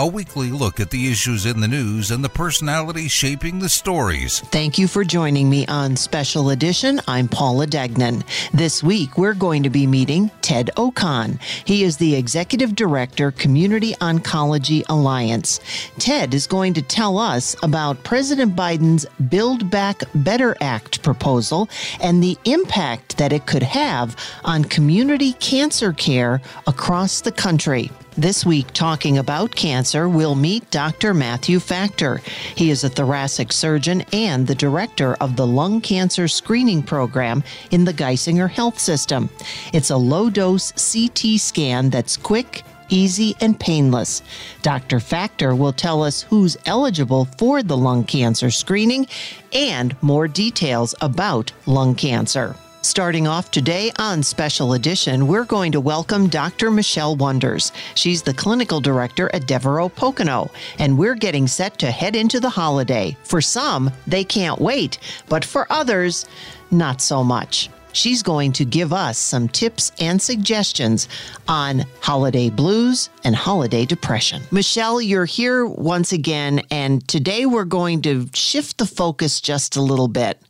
a weekly look at the issues in the news and the personalities shaping the stories. Thank you for joining me on Special Edition. I'm Paula Degnan. This week, we're going to be meeting Ted Okon. He is the Executive Director, Community Oncology Alliance. Ted is going to tell us about President Biden's Build Back Better Act proposal and the impact that it could have on community cancer care across the country. This week, talking about cancer, we'll meet Dr. Matthew Facktor. He is a thoracic surgeon and the director of the lung cancer screening program in the Geisinger Health System. It's a low dose CT scan that's quick, easy, and painless. Dr. Facktor will tell us who's eligible for the lung cancer screening and more details about lung cancer. Starting off today on Special Edition, we're going to welcome Dr. Michelle Wonders. She's the clinical director at Devereux Pocono, and we're getting set to head into the holiday. For some, they can't wait, but for others, not so much. She's going to give us some tips and suggestions on holiday blues and holiday depression. Michelle, you're here once again, and today we're going to shift the focus just a little bit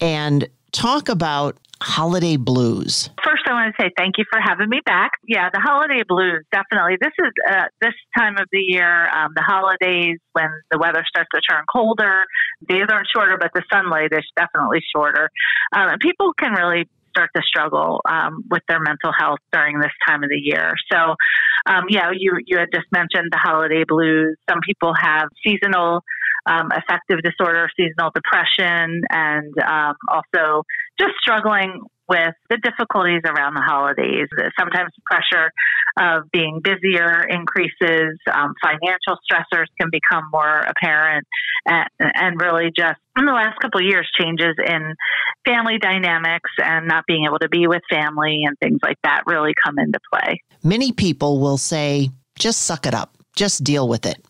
and talk about holiday blues. First, I want to say thank you for having me back. Yeah, the holiday blues, definitely. This is uh, this time of the year, um, the holidays when the weather starts to turn colder. Days aren't shorter, but the sunlight is definitely shorter. Um, and people can really start to struggle um, with their mental health during this time of the year. So, um, yeah, you you had just mentioned the holiday blues. Some people have seasonal um, affective disorder, seasonal depression, and um, also just struggling with the difficulties around the holidays. Sometimes the pressure of being busier increases, um, financial stressors can become more apparent, and, and really just in the last couple of years, changes in family dynamics and not being able to be with family and things like that really come into play. Many people will say, just suck it up, just deal with it.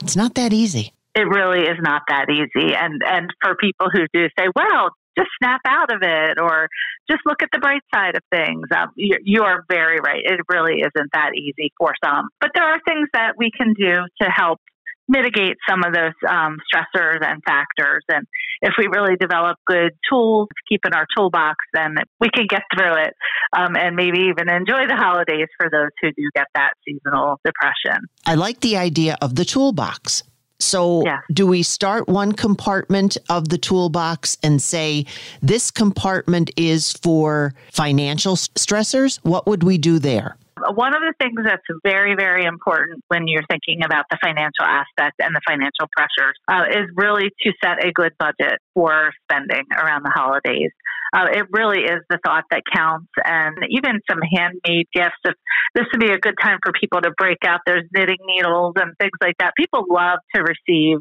It's not that easy it really is not that easy. And and for people who do say, well, just snap out of it or just look at the bright side of things. Um, you, you, are very right. It really isn't that easy for some. But there are things that we can do to help mitigate some of those um, stressors and factors. And if we really develop good tools to keep in our toolbox, then we can get through it um, and maybe even enjoy the holidays for those who do get that seasonal depression. I like the idea of the toolbox so, yeah. do we start one compartment of the toolbox and say this compartment is for financial stressors? What would we do there? One of the things that's very, very important when you're thinking about the financial aspect and the financial pressures uh, is really to set a good budget for spending around the holidays. Uh, it really is the thought that counts, and even some handmade gifts. If this would be a good time for people to break out their knitting needles and things like that. People love to receive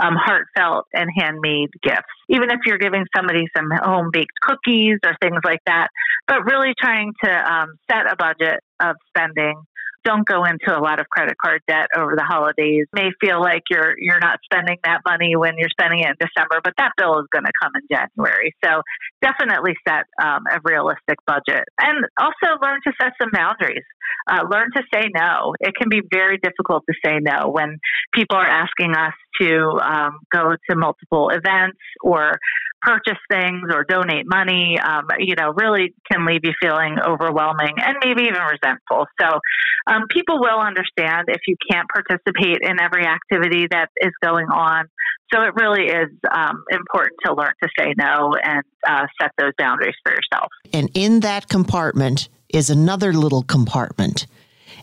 um, heartfelt and handmade gifts, even if you're giving somebody some home baked cookies or things like that. But really trying to um, set a budget of spending don't go into a lot of credit card debt over the holidays. may feel like you're you're not spending that money when you're spending it in December, but that bill is going to come in January. So definitely set um, a realistic budget, and also learn to set some boundaries. Uh, learn to say no. It can be very difficult to say no when people are asking us to um, go to multiple events or purchase things or donate money, um, you know, really can leave you feeling overwhelming and maybe even resentful. So um, people will understand if you can't participate in every activity that is going on. So it really is um, important to learn to say no and uh, set those boundaries for yourself. And in that compartment is another little compartment.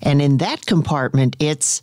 And in that compartment, it's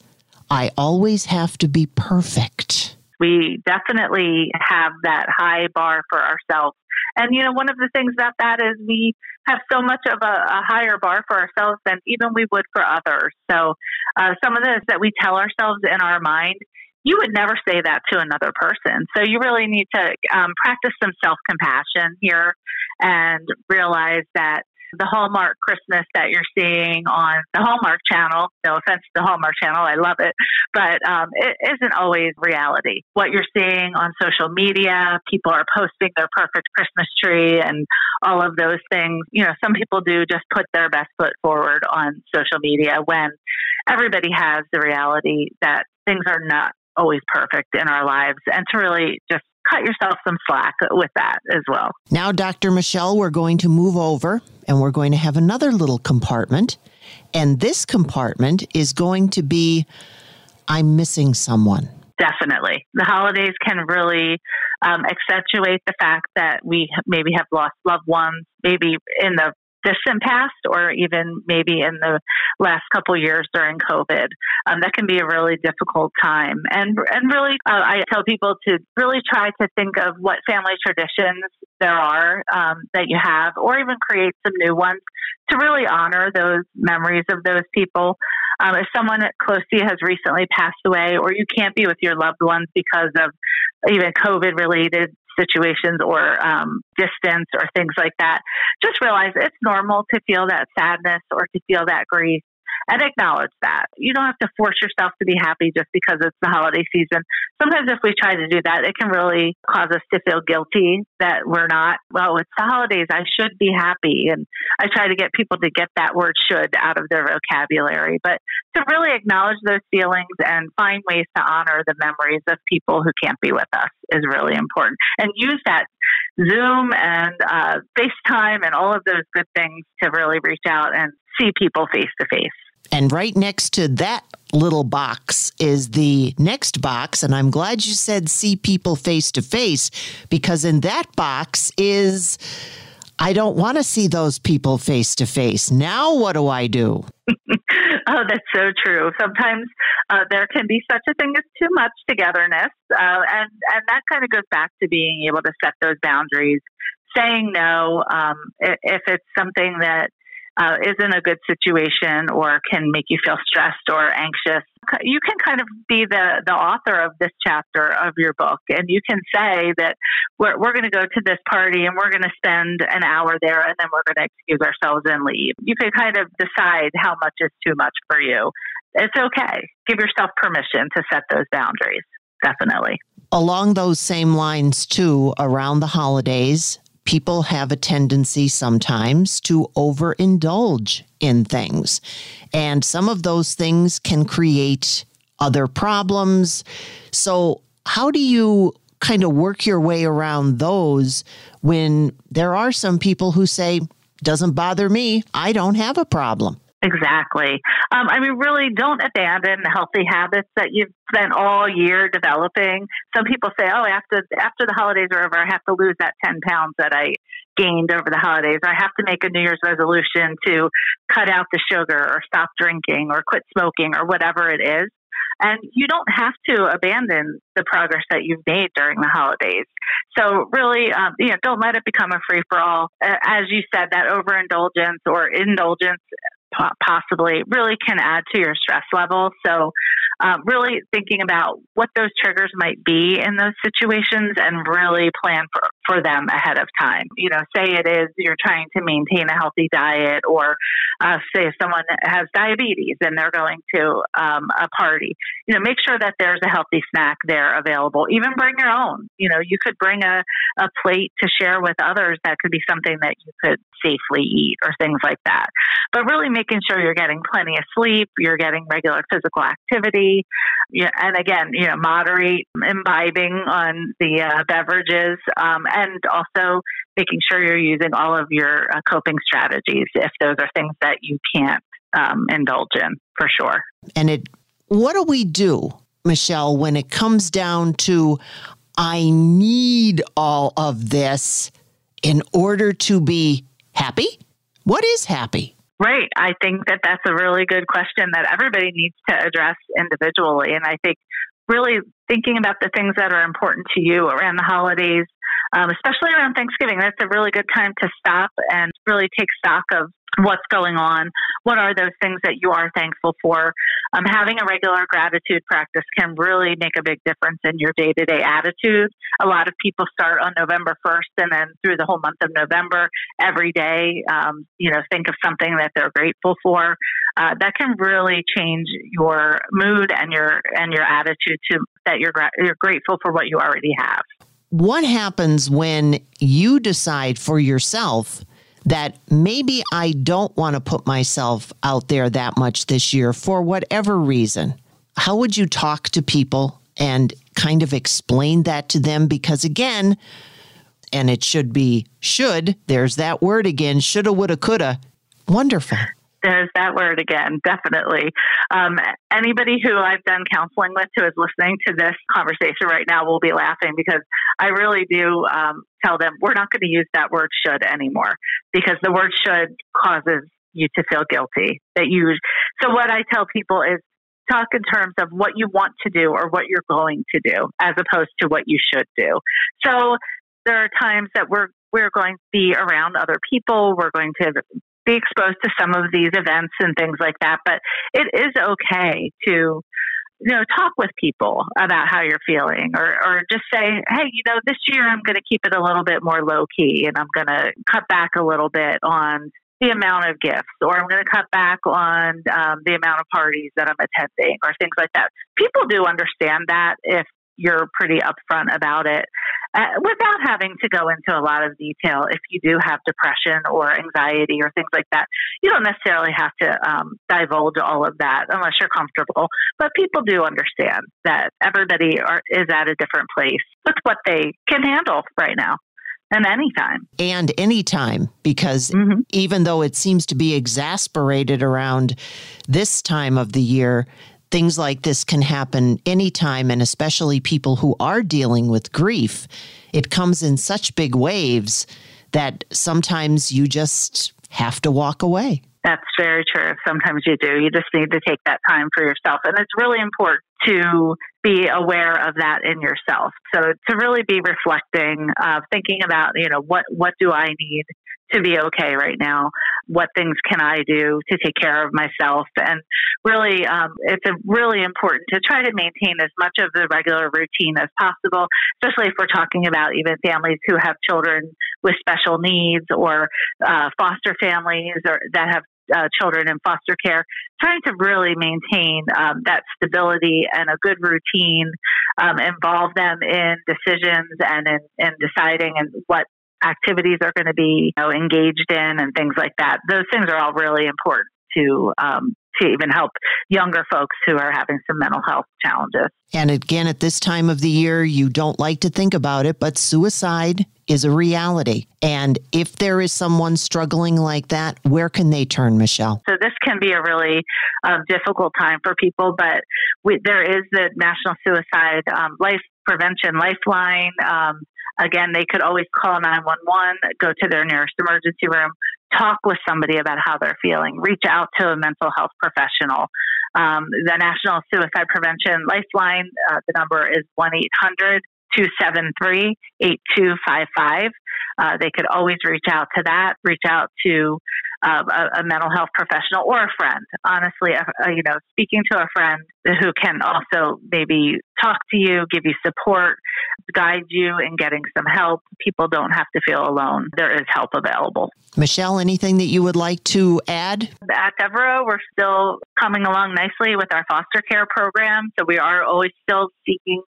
I always have to be perfect. We definitely have that high bar for ourselves. And, you know, one of the things about that is we have so much of a, a higher bar for ourselves than even we would for others. So, uh, some of this that we tell ourselves in our mind, you would never say that to another person. So, you really need to um, practice some self compassion here and realize that the Hallmark Christmas that you're seeing on the Hallmark channel. No offense to the Hallmark channel, I love it, but um, it isn't always reality. What you're seeing on social media, people are posting their perfect Christmas tree and all of those things. You know, some people do just put their best foot forward on social media when everybody has the reality that things are not always perfect in our lives and to really just cut yourself some slack with that as well. Now, Dr. Michelle, we're going to move over and we're going to have another little compartment. And this compartment is going to be I'm missing someone. Definitely. The holidays can really um, accentuate the fact that we maybe have lost loved ones, maybe in the distant past or even maybe in the last couple years during COVID. Um, that can be a really difficult time. And, and really, uh, I tell people to really try to think of what family traditions there are um, that you have, or even create some new ones to really honor those memories of those people. Um, if someone close to you has recently passed away, or you can't be with your loved ones because of even COVID related situations or um, distance or things like that, just realize it's normal to feel that sadness or to feel that grief and acknowledge that. You don't have to force yourself to be happy just because it's the holiday season. Sometimes if we try to do that, it can really cause us to feel guilty that we're not, well, it's the holidays. I should be happy. And I try to get people to get that word should out of their vocabulary. But to really acknowledge those feelings and find ways to honor the memories of people who can't be with us is really important. And use that Zoom and uh, FaceTime and all of those good things to really reach out and see people face to face. And right next to that little box is the next box. And I'm glad you said see people face to face because in that box is I don't want to see those people face to face. Now, what do I do? oh, that's so true. Sometimes uh, there can be such a thing as too much togetherness, uh, and and that kind of goes back to being able to set those boundaries, saying no um, if it's something that uh, isn't a good situation or can make you feel stressed or anxious, you can kind of be the, the author of this chapter of your book. And you can say that we're, we're going to go to this party and we're going to spend an hour there and then we're going to excuse ourselves and leave. You can kind of decide how much is too much for you. It's okay. Give yourself permission to set those boundaries. Definitely. Along those same lines, too, around the holidays, people have a tendency sometimes to overindulge in things. And some of those things can create other problems. So, how do you kind of work your way around those when there are some people who say, doesn't bother me, I don't have a problem? Exactly. Um, I mean, really don't abandon the healthy habits that you've spent all year developing. Some people say, oh, after, after the holidays are over, I have to lose that 10 pounds that I gained over the holidays. I have to make a New Year's resolution to cut out the sugar or stop drinking or quit smoking or whatever it is. And you don't have to abandon the progress that you've made during the holidays. So really, um, you know, don't let it become a free for all. As you said, that overindulgence or indulgence possibly really can add to your stress level. So, um, really thinking about what those triggers might be in those situations and really plan for, for them ahead of time. You know, say it is you're trying to maintain a healthy diet, or uh, say someone has diabetes and they're going to um, a party, you know, make sure that there's a healthy snack there available. Even bring your own. You know, you could bring a, a plate to share with others that could be something that you could safely eat or things like that. But really making sure you're getting plenty of sleep, you're getting regular physical activity, and again, you know, moderate imbibing on the uh, beverages, um, and also making sure you're using all of your uh, coping strategies if those are things that you can't um, indulge in for sure. And it, what do we do, Michelle, when it comes down to I need all of this in order to be happy? What is happy? Right. I think that that's a really good question that everybody needs to address individually. And I think really thinking about the things that are important to you around the holidays, um, especially around Thanksgiving, that's a really good time to stop and really take stock of what's going on, what are those things that you are thankful for. Um, having a regular gratitude practice can really make a big difference in your day to day attitude. A lot of people start on November 1st and then through the whole month of November, every day, um, you know, think of something that they're grateful for. Uh, that can really change your mood and your and your attitude to that you're gra- you're grateful for what you already have. What happens when you decide for yourself that maybe I don't want to put myself out there that much this year for whatever reason. How would you talk to people and kind of explain that to them? Because again, and it should be should, there's that word again, shoulda, woulda, coulda. Wonderful. There's that word again, definitely. Um, anybody who I've done counseling with who is listening to this conversation right now will be laughing because I really do um, tell them we're not going to use that word should anymore because the word should causes you to feel guilty. That you. So what I tell people is talk in terms of what you want to do or what you're going to do as opposed to what you should do. So there are times that we're we're going to be around other people. We're going to be exposed to some of these events and things like that. But it is okay to you know, talk with people about how you're feeling or, or just say, hey, you know, this year I'm going to keep it a little bit more low key and I'm going to cut back a little bit on the amount of gifts or I'm going to cut back on um, the amount of parties that I'm attending or things like that. People do understand that if you're pretty upfront about it uh, without having to go into a lot of detail. If you do have depression or anxiety or things like that, you don't necessarily have to um, divulge all of that unless you're comfortable. But people do understand that everybody are, is at a different place with what they can handle right now. And anytime. And anytime, because mm-hmm. even though it seems to be exasperated around this time of the year, things like this can happen anytime, and especially people who are dealing with grief. It comes in such big waves that sometimes you just have to walk away. That's very true. Sometimes you do. You just need to take that time for yourself. And it's really important to be aware of that in yourself. So to really be reflecting, uh, thinking about, you know, what, what do I need to be okay right now? What things can I do to take care of myself? And really, um, it's really important to try to maintain as much of the regular routine as possible, especially if we're talking about even families who have children with special needs or uh, foster families or that have uh, children in foster care, trying to really maintain um, that stability and a good routine, um, involve them in decisions and in, in deciding and what activities are going to be you know, engaged in and things like that. Those things are all really important to um, to even help younger folks who are having some mental health challenges. And again, at this time of the year, you don't like to think about it, but suicide is a reality. And if there is someone struggling like that, where can they turn, Michelle? So, this can be a really um, difficult time for people, but we, there is the National Suicide um, Life Prevention Lifeline. Um, again, they could always call 911, go to their nearest emergency room, talk with somebody about how they're feeling, reach out to a mental health professional. Um, the National Suicide Prevention Lifeline, uh, the number is 1 800 273 8255. Uh, they could always reach out to that, reach out to uh, a, a, mental health professional or a friend. Honestly, you know, speaking to a friend who can also maybe talk to you, give you support, guide you in getting some help. People don't have to feel alone. There is help available. Michelle, anything that you would like to add? At Devereux, we're still coming along nicely with our foster care program. So we are always still seeking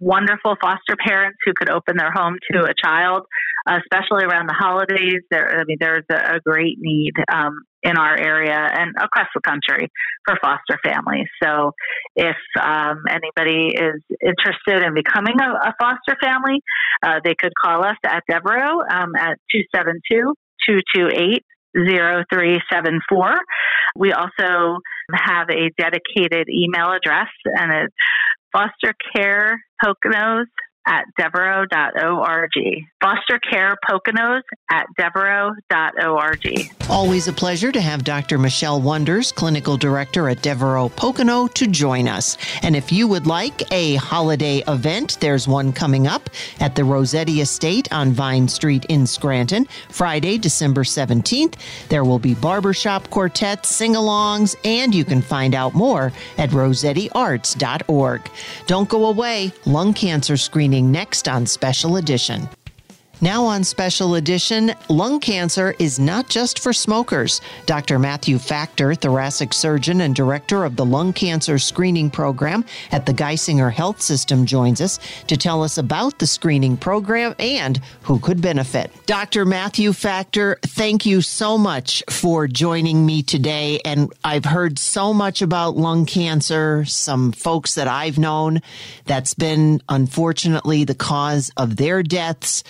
wonderful foster parents who could open their home to a child. especially around the holidays. There, I mean, there's a, great need um, in our area and across the country for foster families. So, if um, anybody is interested in becoming a, a foster family, uh, they could call us at Devereux um, at 272 228 0374. We also have a dedicated email address and it's foster care poconos at devereux.org. Foster Care Poconos at devereux.org. Always a pleasure to have Dr. Michelle Wonders, Clinical Director at Devereux Pocono, to join us. And if you would like a holiday event, there's one coming up at the Rossetti Estate on Vine Street in Scranton, Friday, December 17th. There will be barbershop quartets, sing alongs, and you can find out more at rossettiarts.org. Don't go away. Lung cancer screening next on Special Edition. Now on Special Edition, lung cancer is not just for smokers. Dr. Matthew Facktor, thoracic surgeon and director of the lung cancer screening program at the Geisinger Health System, joins us to tell us about the screening program and who could benefit. Dr. Matthew Facktor, thank you so much for joining me today. And I've heard so much about lung cancer, some folks that I've known that's been unfortunately the cause of their deaths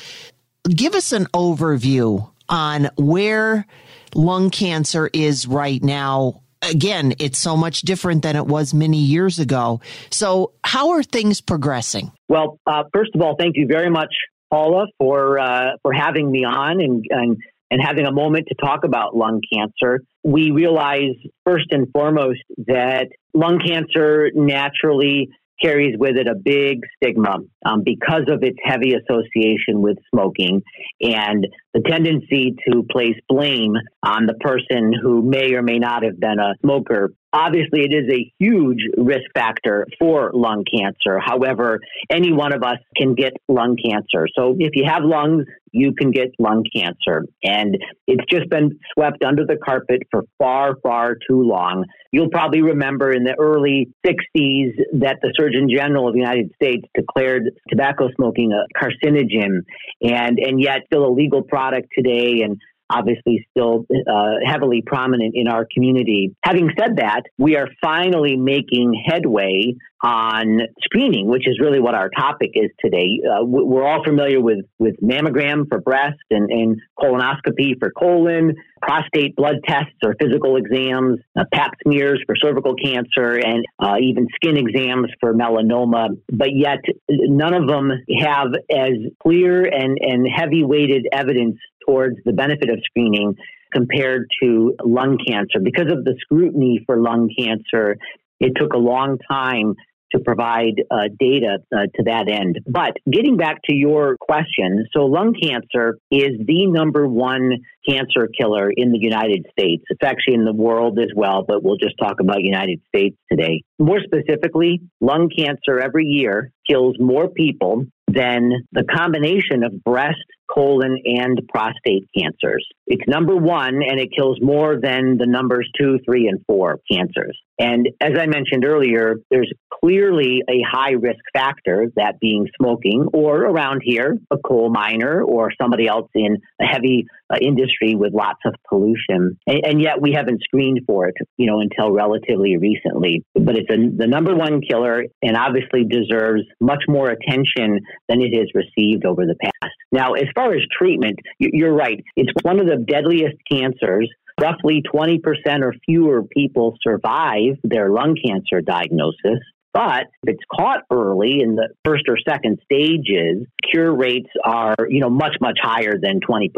give us an overview on where lung cancer is right now. Again, it's so much different than it was many years ago. So, how are things progressing? Well, uh, first of all, thank you very much, Paula, for uh, for having me on and, and and having a moment to talk about lung cancer. We realize first and foremost that lung cancer naturally carries with it a big stigma um, because of its heavy association with smoking and the tendency to place blame on the person who may or may not have been a smoker. Obviously, it is a huge risk factor for lung cancer. However, any one of us can get lung cancer. So if you have lungs, you can get lung cancer. And it's just been swept under the carpet for far, far too long. You'll probably remember in the early 60s that the Surgeon General of the United States declared tobacco smoking a carcinogen, and, and yet still a legal product today. And obviously still uh, heavily prominent in our community. Having said that, we are finally making headway on screening, which is really what our topic is today. Uh, we're all familiar with, with mammogram for breast and, and colonoscopy for colon, prostate blood tests or physical exams, uh, pap smears for cervical cancer, and uh, even skin exams for melanoma. But yet, none of them have as clear and, and heavy weighted evidence towards the benefit of screening compared to lung cancer. Because of the scrutiny for lung cancer, it took a long time to provide uh, data uh, to that end. But getting back to your question, so lung cancer is the number one cancer killer in the United States. It's actually in the world as well, but we'll just talk about United States today. More specifically, lung cancer every year kills more people than the combination of breast, colon, and prostate cancers. It's number one, and it kills more than the numbers two, three, and four cancers. And as I mentioned earlier, there's clearly a high risk factor, that being smoking, or around here, a coal miner or somebody else in a heavy uh, industry with lots of pollution. And, and, yet we haven't screened for it, you know, until relatively recently. But it's a, the number one killer and obviously deserves much more attention than it has received over the past. Now, as far as treatment, you're right. It's one of the deadliest cancers. Roughly 20% or fewer people survive their lung cancer diagnosis. But if it's caught early in the first or second stages, cure rates are, you know, much, much higher than 20%,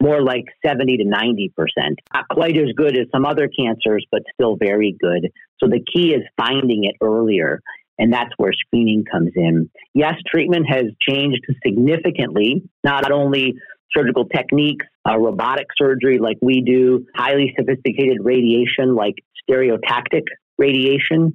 more like 70 to 90%. Not quite as good as some other cancers, but still very good. So the key is finding it earlier. And that's where screening comes in. Yes, treatment has changed significantly, not only surgical techniques, uh, robotic surgery like we do, highly sophisticated radiation like stereotactic radiation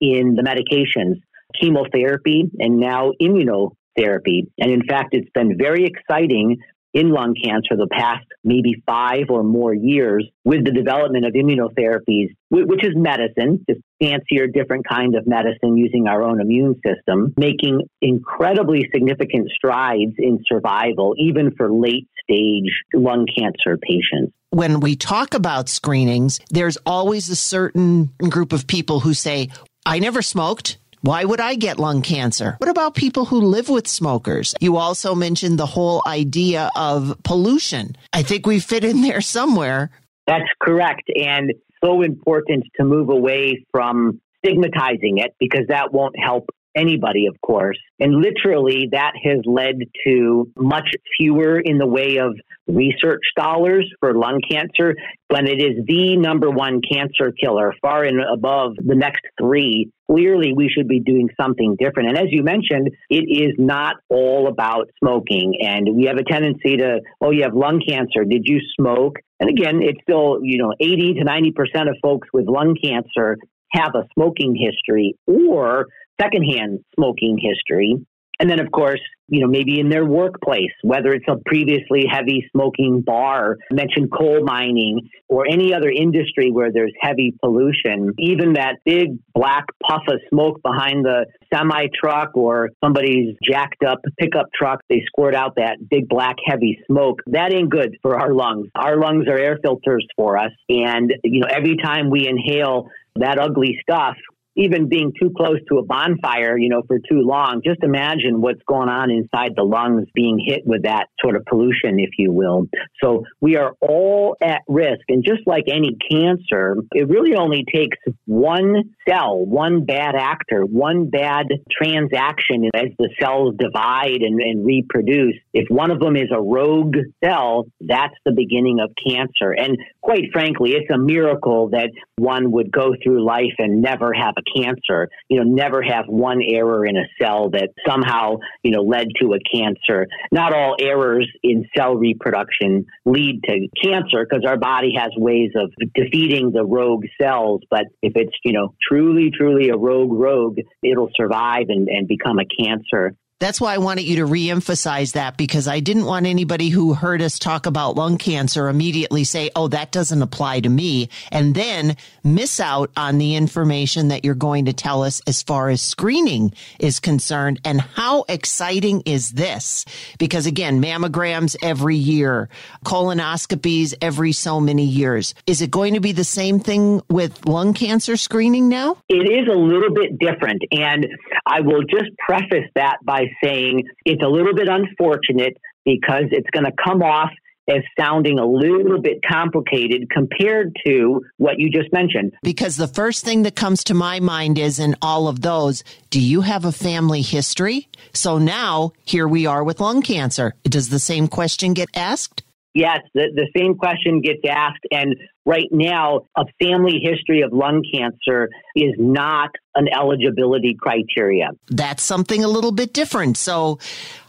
in the medications, chemotherapy, and now immunotherapy. And in fact, it's been very exciting in lung cancer the past maybe five or more years with the development of immunotherapies, which is medicine, just fancier, different kind of medicine using our own immune system, making incredibly significant strides in survival, even for late stage lung cancer patients when we talk about screenings, there's always a certain group of people who say, I never smoked. Why would I get lung cancer? What about people who live with smokers? You also mentioned the whole idea of pollution. I think we fit in there somewhere. That's correct. And so important to move away from stigmatizing it because that won't help anybody, of course. And literally, that has led to much fewer in the way of research dollars for lung cancer when it is the number one cancer killer, far and above the next three. Clearly, we should be doing something different. And as you mentioned, it is not all about smoking. And we have a tendency to, oh, you have lung cancer. Did you smoke? And again, it's still, you know, 80 to 90% of folks with lung cancer have a smoking history or secondhand smoking history. And then, of course, you know, maybe in their workplace, whether it's a previously heavy smoking bar, mentioned coal mining, or any other industry where there's heavy pollution, even that big black puff of smoke behind the semi truck or somebody's jacked up pickup truck, they squirt out that big black heavy smoke. That ain't good for our lungs. Our lungs are air filters for us. And, you know, every time we inhale that ugly stuff, even being too close to a bonfire, you know, for too long, just imagine what's going on inside the lungs being hit with that sort of pollution, if you will. So we are all at risk. And just like any cancer, it really only takes one cell, one bad actor, one bad transaction as the cells divide and, and reproduce. If one of them is a rogue cell, that's the beginning of cancer. And quite frankly, it's a miracle that one would go through life and never have a cancer, you know, never have one error in a cell that somehow, you know, led to a cancer. Not all errors in cell reproduction lead to cancer because our body has ways of defeating the rogue cells. But if it's, you know, truly, truly a rogue rogue, it'll survive and, and become a cancer. That's why I wanted you to reemphasize that because I didn't want anybody who heard us talk about lung cancer immediately say, oh, that doesn't apply to me, and then miss out on the information that you're going to tell us as far as screening is concerned. And how exciting is this? Because again, mammograms every year, colonoscopies every so many years. Is it going to be the same thing with lung cancer screening now? It is a little bit different. And I will just preface that by saying it's a little bit unfortunate because it's going to come off as sounding a little bit complicated compared to what you just mentioned. Because the first thing that comes to my mind is in all of those, do you have a family history? So now here we are with lung cancer. Does the same question get asked? Yes, the, the same question gets asked. And right now, a family history of lung cancer is not an eligibility criteria. That's something a little bit different. So,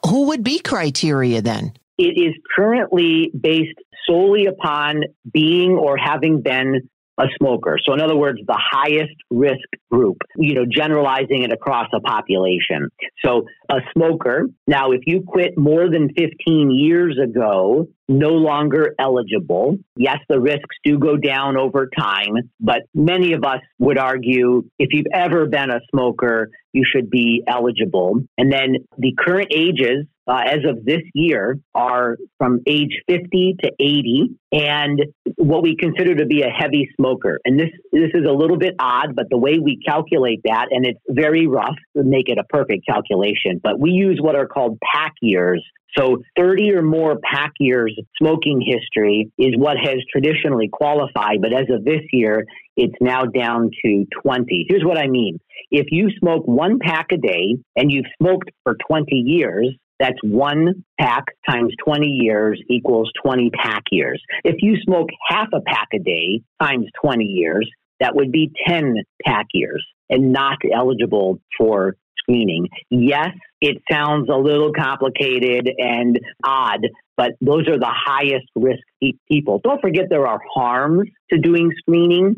who would be criteria then? It is currently based solely upon being or having been a smoker. So in other words, the highest risk group, you know, generalizing it across a population. So a smoker, now if you quit more than 15 years ago, no longer eligible. Yes, the risks do go down over time, but many of us would argue if you've ever been a smoker, you should be eligible. And then the current ages uh, as of this year are from age 50 to 80 and what we consider to be a heavy smoker. And this, this is a little bit odd, but the way we calculate that, and it's very rough to make it a perfect calculation, but we use what are called pack years so 30 or more pack years smoking history is what has traditionally qualified, but as of this year, it's now down to 20. Here's what I mean. If you smoke one pack a day and you've smoked for 20 years, that's one pack times 20 years equals 20 pack years. If you smoke half a pack a day times 20 years, that would be 10 pack years and not eligible for screening. Yes, it sounds a little complicated and odd, but those are the highest risk people. Don't forget there are harms to doing screening.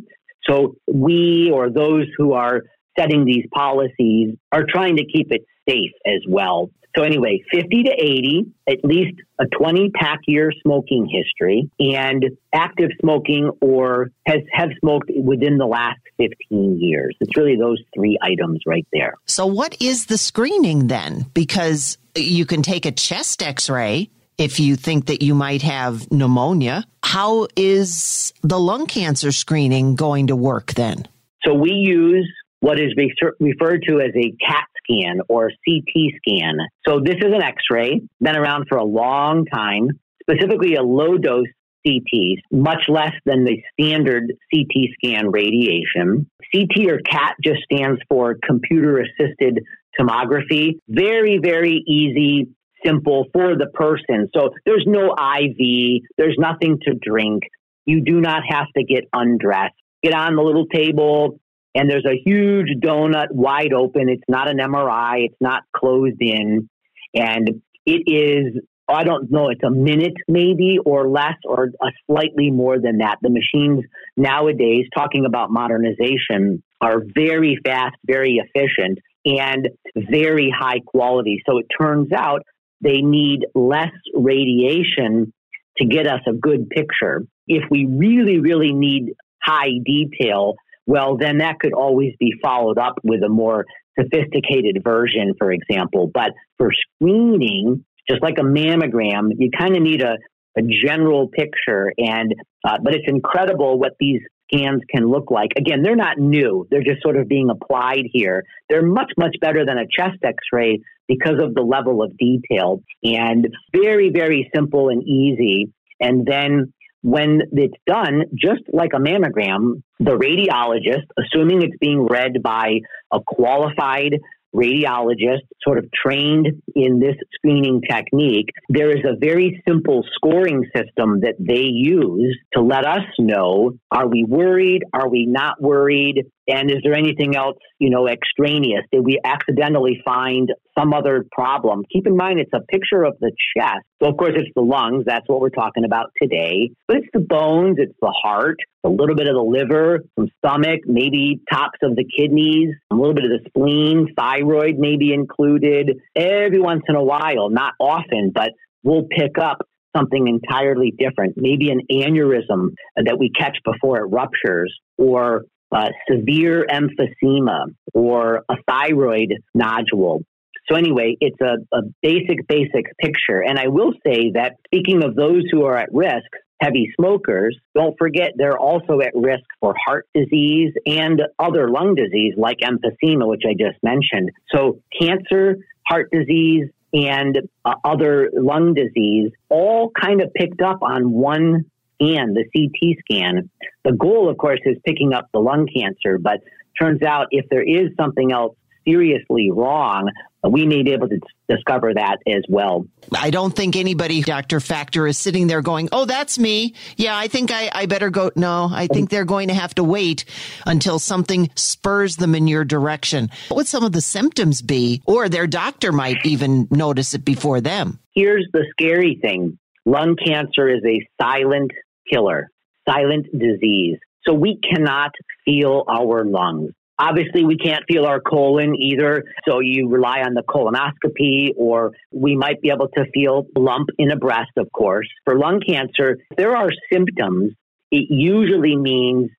So we or those who are setting these policies are trying to keep it safe as well. So anyway, 50 to 80, at least a 20 pack year smoking history and active smoking or has have smoked within the last 15 years. It's really those three items right there. So what is the screening then? Because you can take a chest x-ray if you think that you might have pneumonia. How is the lung cancer screening going to work then? So we use what is referred to as a CAT scan or CT scan. So this is an X-ray, been around for a long time, specifically a low dose CT, much less than the standard CT scan radiation. CT or CAT just stands for computer assisted tomography. Very, very easy, simple for the person. So there's no IV, there's nothing to drink. You do not have to get undressed. Get on the little table, and there's a huge donut wide open. It's not an MRI, it's not closed in. And it is, I don't know, it's a minute maybe or less or a slightly more than that. The machines nowadays, talking about modernization, are very fast, very efficient, and very high quality. So it turns out they need less radiation to get us a good picture. If we really, really need high detail, well, then that could always be followed up with a more sophisticated version, for example. But for screening, just like a mammogram, you kind of need a, a general picture. And uh, but it's incredible what these scans can look like. Again, they're not new; they're just sort of being applied here. They're much much better than a chest X-ray because of the level of detail and very very simple and easy. And then when it's done, just like a mammogram, the radiologist, assuming it's being read by a qualified radiologist, sort of trained in this screening technique, there is a very simple scoring system that they use to let us know are we worried? Are we not worried? And is there anything else, you know, extraneous? Did we accidentally find some other problem? Keep in mind, it's a picture of the chest. So, of course, it's the lungs. That's what we're talking about today. But it's the bones, it's the heart, a little bit of the liver, some stomach, maybe tops of the kidneys, a little bit of the spleen, thyroid may be included. Every once in a while, not often, but we'll pick up something entirely different, maybe an aneurysm that we catch before it ruptures, or uh, severe emphysema or a thyroid nodule. So anyway, it's a, a basic, basic picture. And I will say that speaking of those who are at risk, heavy smokers, don't forget they're also at risk for heart disease and other lung disease like emphysema, which I just mentioned. So cancer, heart disease, and uh, other lung disease all kind of picked up on one scan, the CT scan. The goal, of course, is picking up the lung cancer, but turns out if there is something else seriously wrong, we may be able to discover that as well. I don't think anybody, Dr. Facktor, is sitting there going, Oh, that's me. Yeah, I think I, I better go. No, I think they're going to have to wait until something spurs them in your direction. What would some of the symptoms be? Or their doctor might even notice it before them. Here's the scary thing lung cancer is a silent killer, silent disease. So we cannot feel our lungs. Obviously, we can't feel our colon either. So you rely on the colonoscopy, or we might be able to feel lump in a breast, of course. For lung cancer, there are symptoms. It usually means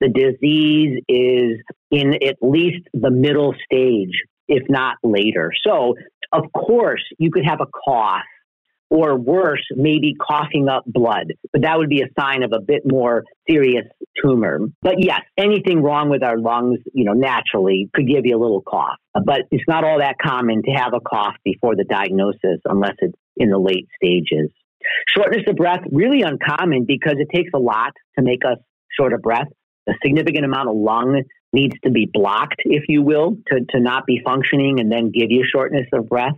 the disease is in at least the middle stage, if not later. So, of course, you could have a cough or worse, maybe coughing up blood. But that would be a sign of a bit more serious tumor. But yes, anything wrong with our lungs, you know, naturally could give you a little cough. But it's not all that common to have a cough before the diagnosis unless it's in the late stages. Shortness of breath, really uncommon because it takes a lot to make us short of breath. A significant amount of lung needs to be blocked, if you will, to, to not be functioning and then give you shortness of breath.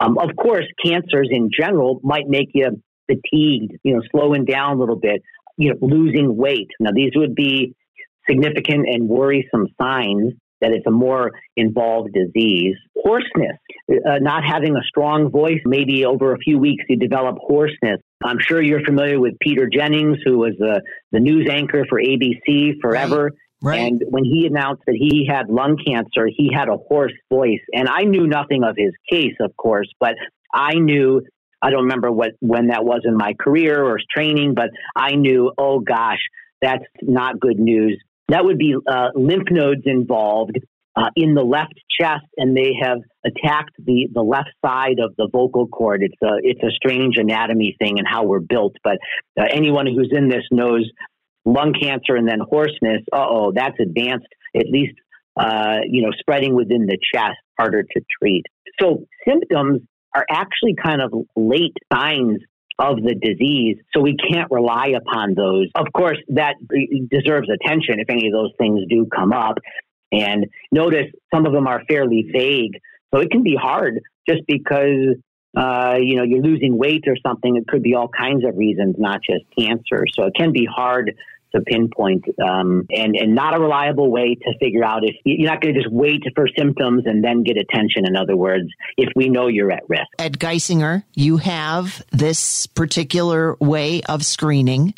Um, of course, cancers in general might make you fatigued, you know, slowing down a little bit, you know, losing weight. Now, these would be significant and worrisome signs that it's a more involved disease. Hoarseness, uh, not having a strong voice, maybe over a few weeks you develop hoarseness. I'm sure you're familiar with Peter Jennings, who was uh, the news anchor for ABC forever. Right. Right. And when he announced that he had lung cancer, he had a hoarse voice. And I knew nothing of his case, of course, but I knew I don't remember what when that was in my career or training, but I knew, oh gosh, that's not good news. That would be uh, lymph nodes involved uh, in the left chest, and they have attacked the, the left side of the vocal cord. It's a it's a strange anatomy thing and how we're built. But uh, anyone who's in this knows lung cancer and then hoarseness. Uh oh, that's advanced. At least uh, you know spreading within the chest, harder to treat. So symptoms are actually kind of late signs of the disease, so we can't rely upon those. Of course, that deserves attention if any of those things do come up. And notice some of them are fairly vague. So it can be hard just because, uh, you know, you're losing weight or something. It could be all kinds of reasons, not just cancer. So it can be hard to pinpoint um, and, and not a reliable way to figure out if you're not going to just wait for symptoms and then get attention. In other words, if we know you're at risk. At Geisinger, you have this particular way of screening.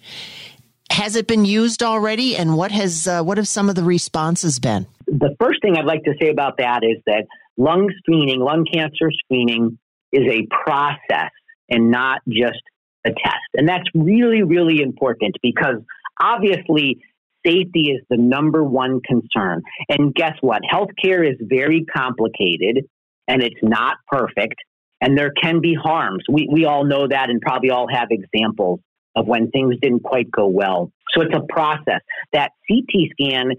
Has it been used already, and what has uh, what have some of the responses been? The first thing I'd like to say about that is that lung screening, lung cancer screening, is a process and not just a test, and that's really really important because obviously safety is the number one concern. And guess what? Healthcare is very complicated and it's not perfect, and there can be harms. We we all know that, and probably all have examples of when things didn't quite go well. So it's a process. That CT scan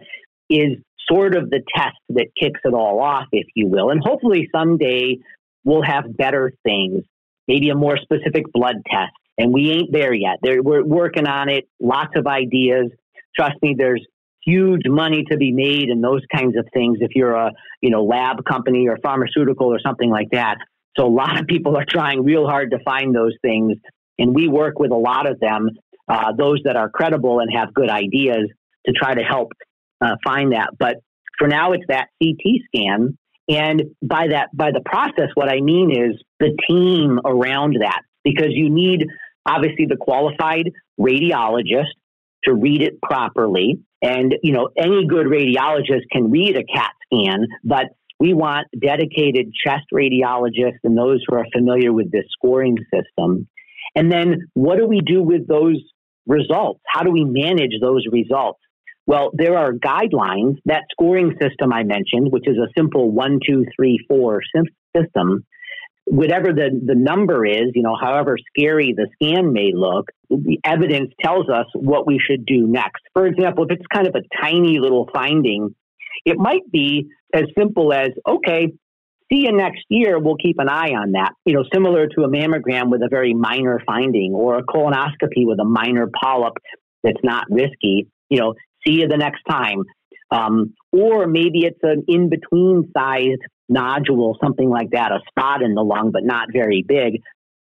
is sort of the test that kicks it all off, if you will. And hopefully someday we'll have better things, maybe a more specific blood test. And we ain't there yet. There, we're working on it, lots of ideas. Trust me, there's huge money to be made in those kinds of things if you're a you know lab company or pharmaceutical or something like that. So a lot of people are trying real hard to find those things and we work with a lot of them, uh, those that are credible and have good ideas to try to help uh, find that. But for now, it's that CT scan. And by that, by the process, what I mean is the team around that, because you need obviously the qualified radiologist to read it properly. And, you know, any good radiologist can read a CAT scan, but we want dedicated chest radiologists and those who are familiar with this scoring system. And then what do we do with those results? How do we manage those results? Well, there are guidelines. That scoring system I mentioned, which is a simple one, two, three, four system, whatever the, the number is, you know, however scary the scan may look, the evidence tells us what we should do next. For example, if it's kind of a tiny little finding, it might be as simple as, okay, see you next year. We'll keep an eye on that. You know, similar to a mammogram with a very minor finding or a colonoscopy with a minor polyp that's not risky. You know, see you the next time. Um, or maybe it's an in between sized nodule, something like that, a spot in the lung, but not very big.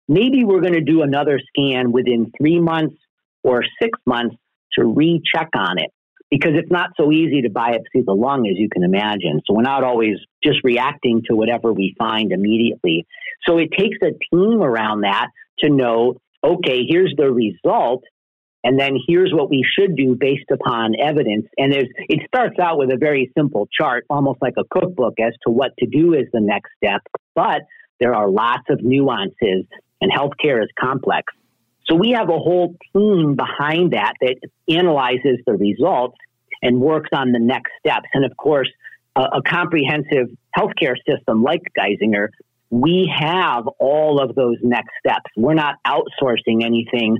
Maybe we're going to do another scan within three months or six months to recheck on it because it's not so easy to biopsy the lung as you can imagine. So we're not always just reacting to whatever we find immediately. So it takes a team around that to know, okay, here's the result. And then here's what we should do based upon evidence. And there's, it starts out with a very simple chart, almost like a cookbook as to what to do as the next step. But there are lots of nuances and healthcare is complex. So we have a whole team behind that that analyzes the results and works on the next steps. And of course, a, a comprehensive healthcare system like Geisinger, we have all of those next steps. We're not outsourcing anything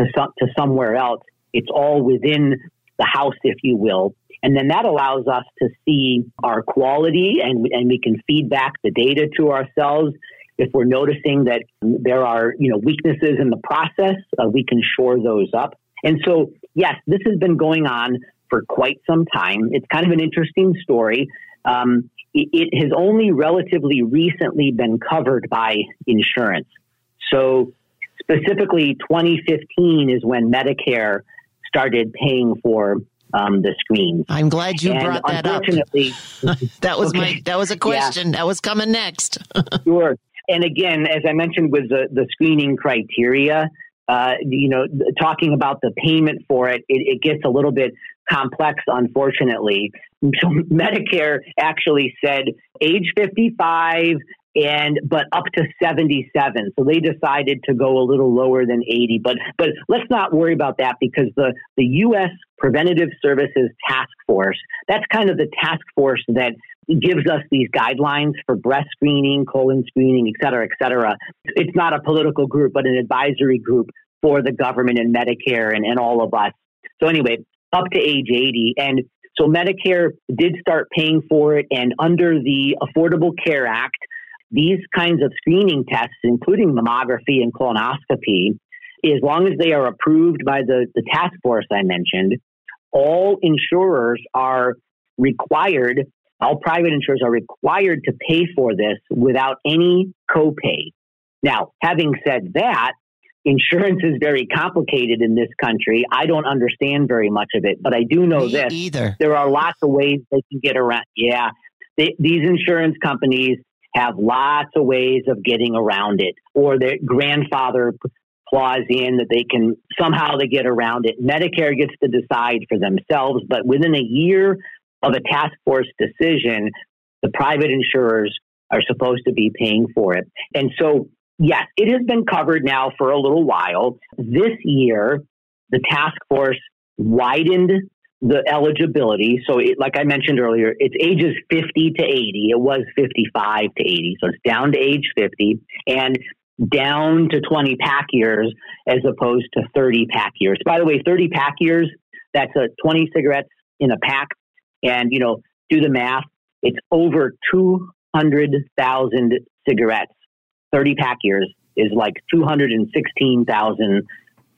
to some, to somewhere else. It's all within the house, if you will. And then that allows us to see our quality and, and we can feed back the data to ourselves if we're noticing that there are, you know, weaknesses in the process, uh, we can shore those up. And so, yes, this has been going on for quite some time. It's kind of an interesting story. Um, it, it has only relatively recently been covered by insurance. So, specifically, 2015 is when Medicare started paying for um, the screens. I'm glad you and brought that up. that was okay. my that was a question yeah. that was coming next. sure and again, as I mentioned with the, the screening criteria, uh, you know, talking about the payment for it, it, it gets a little bit complex, unfortunately. So Medicare actually said age 55 and but up to 77 so they decided to go a little lower than 80 but but let's not worry about that because the the US Preventative Services Task Force that's kind of the task force that gives us these guidelines for breast screening colon screening et cetera et cetera. It's not a political group but an advisory group for the government and Medicare and, and all of us. So anyway up to age 80 and so Medicare did start paying for it and under the Affordable Care Act these kinds of screening tests, including mammography and colonoscopy, as long as they are approved by the, the task force I mentioned, all insurers are required, all private insurers are required to pay for this without any copay. Now, having said that, insurance is very complicated in this country. I don't understand very much of it, but I do know Me this. either. There are lots of ways they can get around. Yeah. They, these insurance companies have lots of ways of getting around it, or their grandfather clause in that they can somehow they get around it. Medicare gets to decide for themselves, but within a year of a task force decision, the private insurers are supposed to be paying for it. And so, yes, it has been covered now for a little while. This year, the task force widened the eligibility. So, it, like I mentioned earlier, it's ages 50 to 80. It was 55 to 80. So, it's down to age 50 and down to 20 pack years as opposed to 30 pack years. By the way, 30 pack years, that's a 20 cigarettes in a pack. And, you know, do the math. It's over 200,000 cigarettes. 30 pack years is like 216,000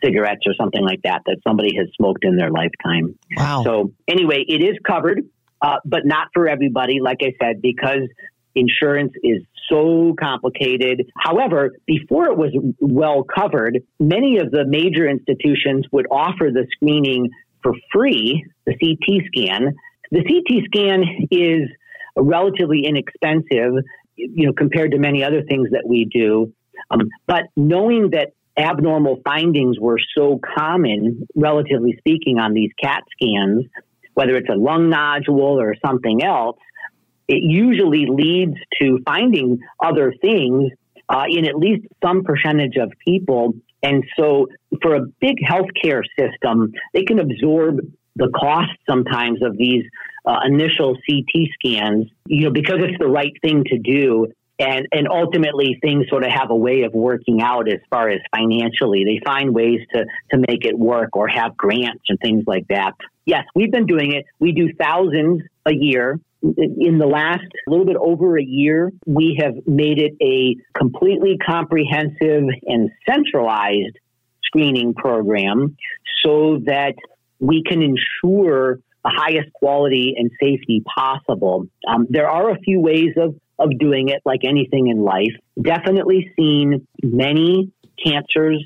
cigarettes or something like that that somebody has smoked in their lifetime. Wow. So anyway, it is covered, uh, but not for everybody. Like I said, because insurance is so complicated. However, before it was well covered, many of the major institutions would offer the screening for free, the CT scan. The CT scan is relatively inexpensive, you know, compared to many other things that we do. Um, but knowing that abnormal findings were so common, relatively speaking, on these CAT scans, whether it's a lung nodule or something else, it usually leads to finding other things uh, in at least some percentage of people. And so, for a big healthcare system, they can absorb the cost sometimes of these uh, initial CT scans, you know, because it's the right thing to do and and ultimately things sort of have a way of working out as far as financially. They find ways to to make it work or have grants and things like that. Yes we've been doing it. We do thousands a year. In the last little bit over a year, we have made it a completely comprehensive and centralized screening program so that we can ensure the highest quality and safety possible. Um, there are a few ways of of doing it like anything in life. Definitely seen many cancers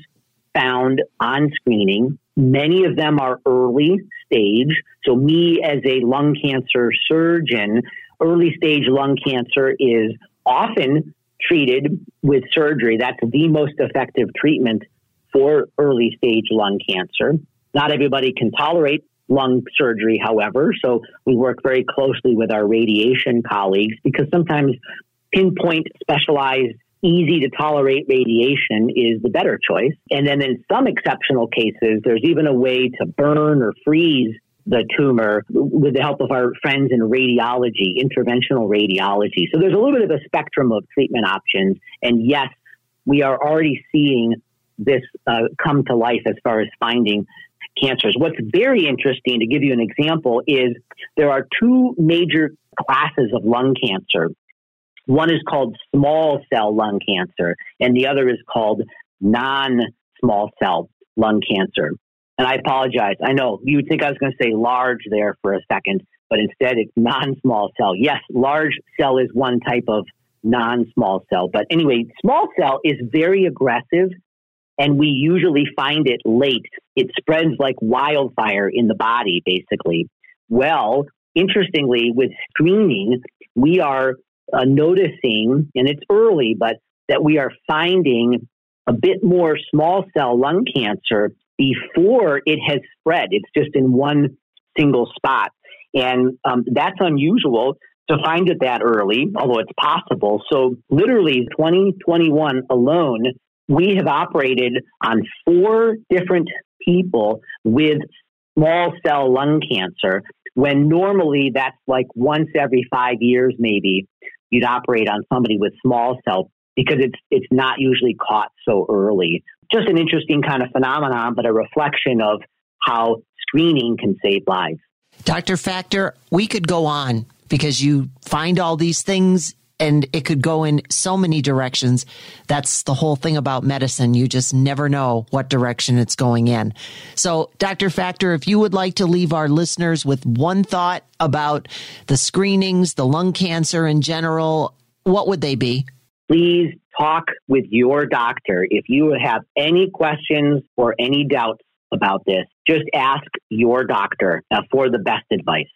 found on screening. Many of them are early stage. So, me as a lung cancer surgeon, early stage lung cancer is often treated with surgery. That's the most effective treatment for early stage lung cancer. Not everybody can tolerate lung surgery, however. So we work very closely with our radiation colleagues because sometimes pinpoint specialized easy to tolerate radiation is the better choice. And then in some exceptional cases, there's even a way to burn or freeze the tumor with the help of our friends in radiology, interventional radiology. So there's a little bit of a spectrum of treatment options. And yes, we are already seeing this uh, come to life as far as finding cancers. What's very interesting, to give you an example, is there are two major classes of lung cancer. One is called small cell lung cancer, and the other is called non small cell lung cancer. And I apologize. I know you would think I was going to say large there for a second, but instead it's non small cell. Yes, large cell is one type of non small cell. But anyway, small cell is very aggressive and we usually find it late. It spreads like wildfire in the body, basically. Well, interestingly, with screening, we are uh, noticing, and it's early, but that we are finding a bit more small cell lung cancer before it has spread. It's just in one single spot. And um, that's unusual to find it that early, although it's possible. So, literally, 2021 alone, we have operated on four different people with small cell lung cancer, when normally that's like once every five years, maybe you'd operate on somebody with small cell because it's it's not usually caught so early. Just an interesting kind of phenomenon, but a reflection of how screening can save lives. Dr. Facktor, we could go on because you find all these things and it could go in so many directions. That's the whole thing about medicine. You just never know what direction it's going in. So, Dr. Facktor, if you would like to leave our listeners with one thought about the screenings, the lung cancer in general, what would they be? Please talk with your doctor. If you have any questions or any doubts about this, just ask your doctor uh, for the best advice.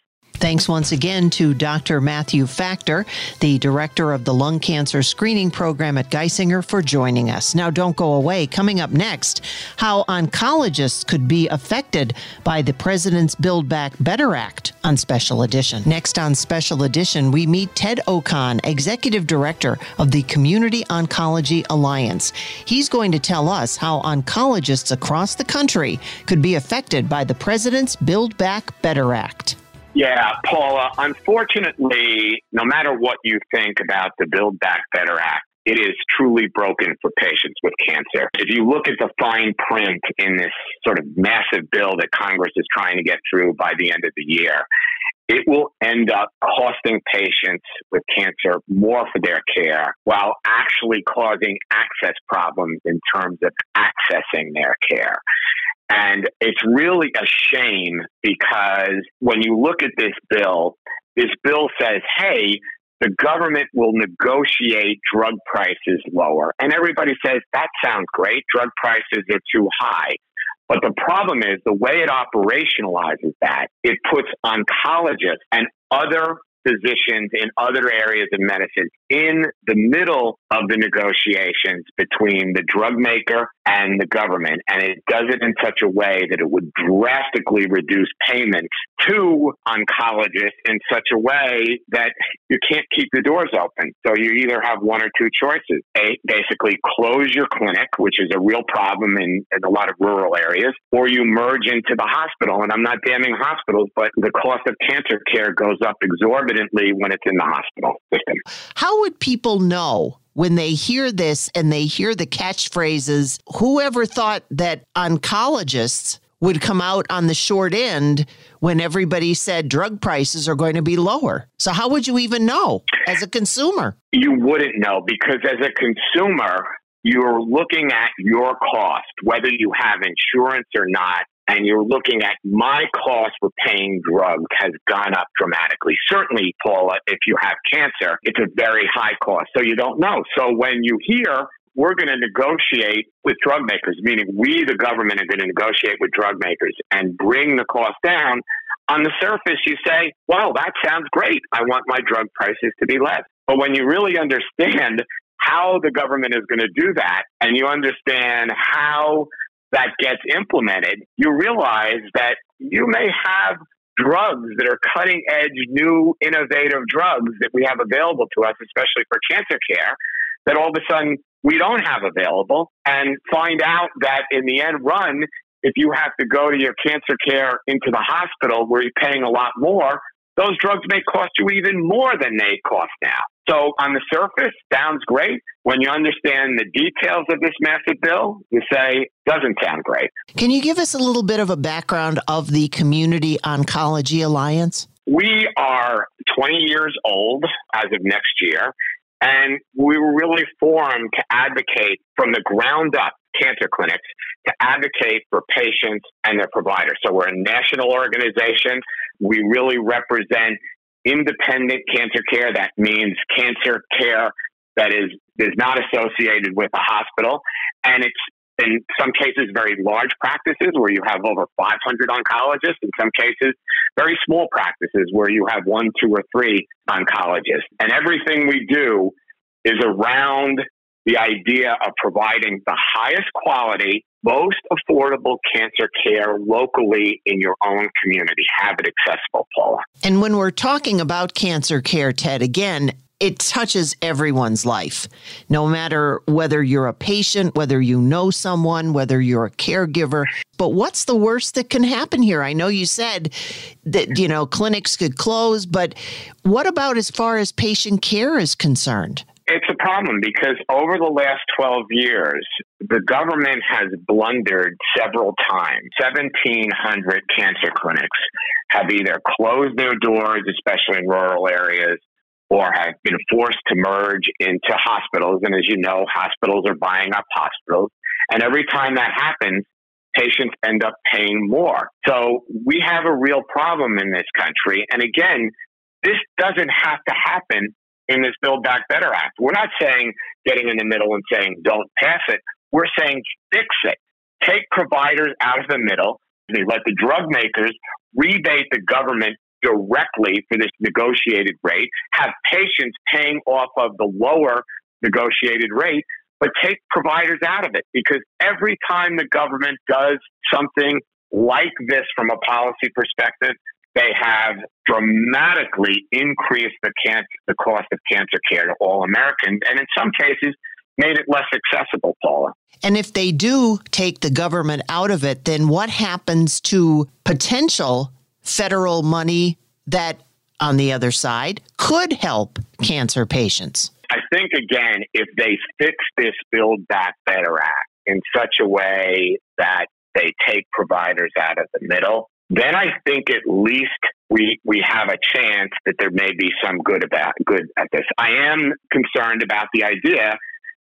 Thanks once again to Dr. Matthew Facktor, the director of the lung cancer screening program at Geisinger, for joining us. Now, don't go away. Coming up next, how oncologists could be affected by the President's Build Back Better Act on Special Edition. Next on Special Edition, we meet Ted Okon, executive director of the Community Oncology Alliance. He's going to tell us how oncologists across the country could be affected by the President's Build Back Better Act. Yeah, Paula, unfortunately, no matter what you think about the Build Back Better Act, it is truly broken for patients with cancer. If you look at the fine print in this sort of massive bill that Congress is trying to get through by the end of the year, it will end up costing patients with cancer more for their care while actually causing access problems in terms of accessing their care. And it's really a shame because when you look at this bill, this bill says, hey, the government will negotiate drug prices lower. And everybody says, that sounds great. Drug prices are too high. But the problem is the way it operationalizes that, it puts oncologists and other physicians in other areas of medicine in the middle of the negotiations between the drug maker and the government. And it does it in such a way that it would drastically reduce payments to oncologists in such a way that you can't keep the doors open. So you either have one or two choices. A, basically close your clinic, which is a real problem in, in a lot of rural areas, or you merge into the hospital. And I'm not damning hospitals, but the cost of cancer care goes up exorbitantly when it's in the hospital system. How would people know when they hear this and they hear the catchphrases, whoever thought that oncologists would come out on the short end when everybody said drug prices are going to be lower. So, how would you even know as a consumer? You wouldn't know because as a consumer, you're looking at your cost, whether you have insurance or not, and you're looking at my cost for paying drugs has gone up dramatically. Certainly, Paula, if you have cancer, it's a very high cost. So you don't know. So when you hear we're going to negotiate with drug makers, meaning we, the government, are going to negotiate with drug makers and bring the cost down. On the surface, you say, well, that sounds great. I want my drug prices to be less. But when you really understand how the government is going to do that and you understand how that gets implemented, you realize that you may have drugs that are cutting edge, new, innovative drugs that we have available to us, especially for cancer care, that all of a sudden we don't have available, and find out that in the end run, if you have to go to your cancer care into the hospital where you're paying a lot more, those drugs may cost you even more than they cost now. So on the surface, sounds great. When you understand the details of this massive bill, you say, doesn't sound great. Can you give us a little bit of a background of the Community Oncology Alliance? We are 20 years old as of next year, and we were really formed to advocate from the ground up cancer clinics to advocate for patients and their providers. So we're a national organization. We really represent independent cancer care. That means cancer care that is is not associated with a hospital, and it's in some cases very large practices where you have over 500 oncologists. In some cases, very small practices where you have one, two, or three oncologists. And everything we do is around the idea of providing the highest quality, most affordable cancer care locally in your own community. Have it accessible, Paula. And when we're talking about cancer care, Ted, again, it touches everyone's life, no matter whether you're a patient, whether you know someone, whether you're a caregiver. But what's the worst that can happen here? I know you said that, you know, clinics could close, but what about as far as patient care is concerned? It's a problem because over the last 12 years, the government has blundered several times. 1,700 cancer clinics have either closed their doors, especially in rural areas, or have been forced to merge into hospitals. And as you know, hospitals are buying up hospitals. And every time that happens, patients end up paying more. So we have a real problem in this country. And again, this doesn't have to happen in this Build Back Better Act. We're not saying getting in the middle and saying don't pass it. We're saying fix it. Take providers out of the middle. Let the drug makers rebate the government directly for this negotiated rate, have patients paying off of the lower negotiated rate, but take providers out of it because every time the government does something like this from a policy perspective, they have dramatically increased the cancer, the cost of cancer care to all Americans, and in some cases, made it less accessible, Paula. And if they do take the government out of it, then what happens to potential federal money that, on the other side, could help cancer patients? I think, again, if they fix this Build Back Better Act in such a way that they take providers out of the middle, then I think at least we we have a chance that there may be some good about good at this. I am concerned about the idea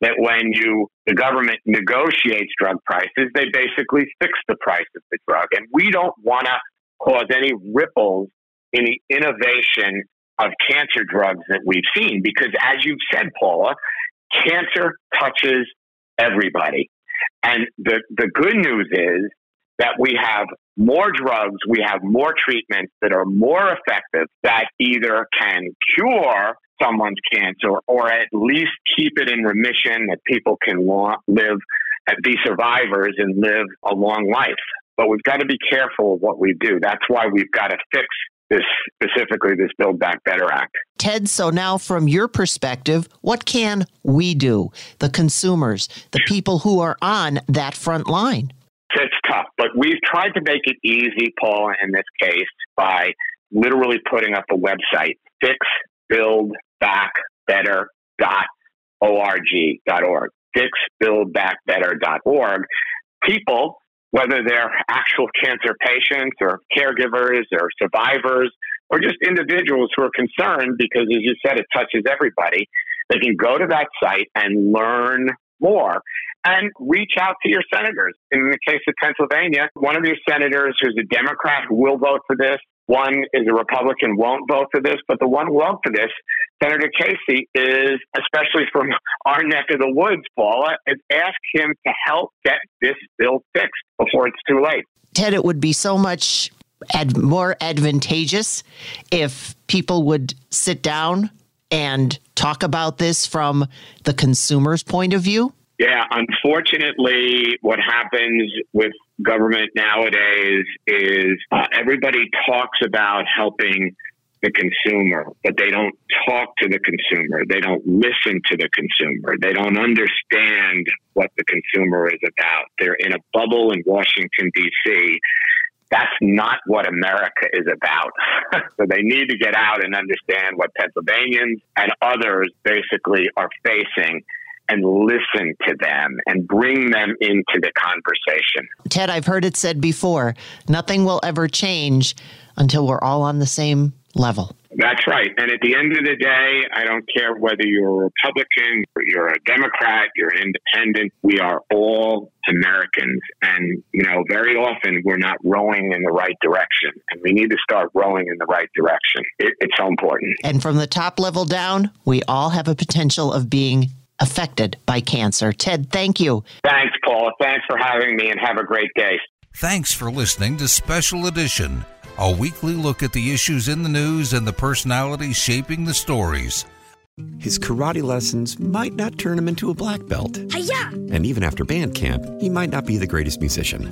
that when you the government negotiates drug prices, they basically fix the price of the drug, and we don't want to cause any ripples in the innovation of cancer drugs that we've seen. Because as you've said, Paula, cancer touches everybody. And the, the good news is that we have more drugs, we have more treatments that are more effective that either can cure someone's cancer or at least keep it in remission that people can live, be survivors and live a long life. But we've got to be careful of what we do. That's why we've got to fix this specifically this Build Back Better Act. Ted, so now from your perspective, what can we do, the consumers, the people who are on that front line? But we've tried to make it easy, Paul, in this case by literally putting up a website, fixbuildbackbetter.org, fixbuildbackbetter.org. People whether they're actual cancer patients or caregivers or survivors or just individuals who are concerned because, as you said, it touches everybody. They can go to that site and learn more and reach out to your senators. In the case of Pennsylvania, one of your senators who's a Democrat will vote for this one is a Republican, won't vote for this, but the one who won't for this, Senator Casey, is especially from our neck of the woods, Paula, ask him to help get this bill fixed before it's too late. Ted, it would be so much ad- more advantageous if people would sit down and talk about this from the consumer's point of view. Yeah, unfortunately, what happens with government nowadays is uh, everybody talks about helping the consumer, but they don't talk to the consumer. They don't listen to the consumer. They don't understand what the consumer is about. They're in a bubble in Washington, D.C. That's not what America is about. so they need to get out and understand what Pennsylvanians and others basically are facing and listen to them and bring them into the conversation. Ted, I've heard it said before nothing will ever change until we're all on the same level. That's right. And at the end of the day, I don't care whether you're a Republican, or you're a Democrat, you're an independent, we are all Americans. And, you know, very often we're not rowing in the right direction. And we need to start rowing in the right direction. It, it's so important. And from the top level down, we all have a potential of being affected by cancer. Ted, thank you. Thanks, Paul. Thanks for having me and have a great day. Thanks for listening to Special Edition, a weekly look at the issues in the news and the personalities shaping the stories. His karate lessons might not turn him into a black belt. Hi-ya! And even after band camp, he might not be the greatest musician.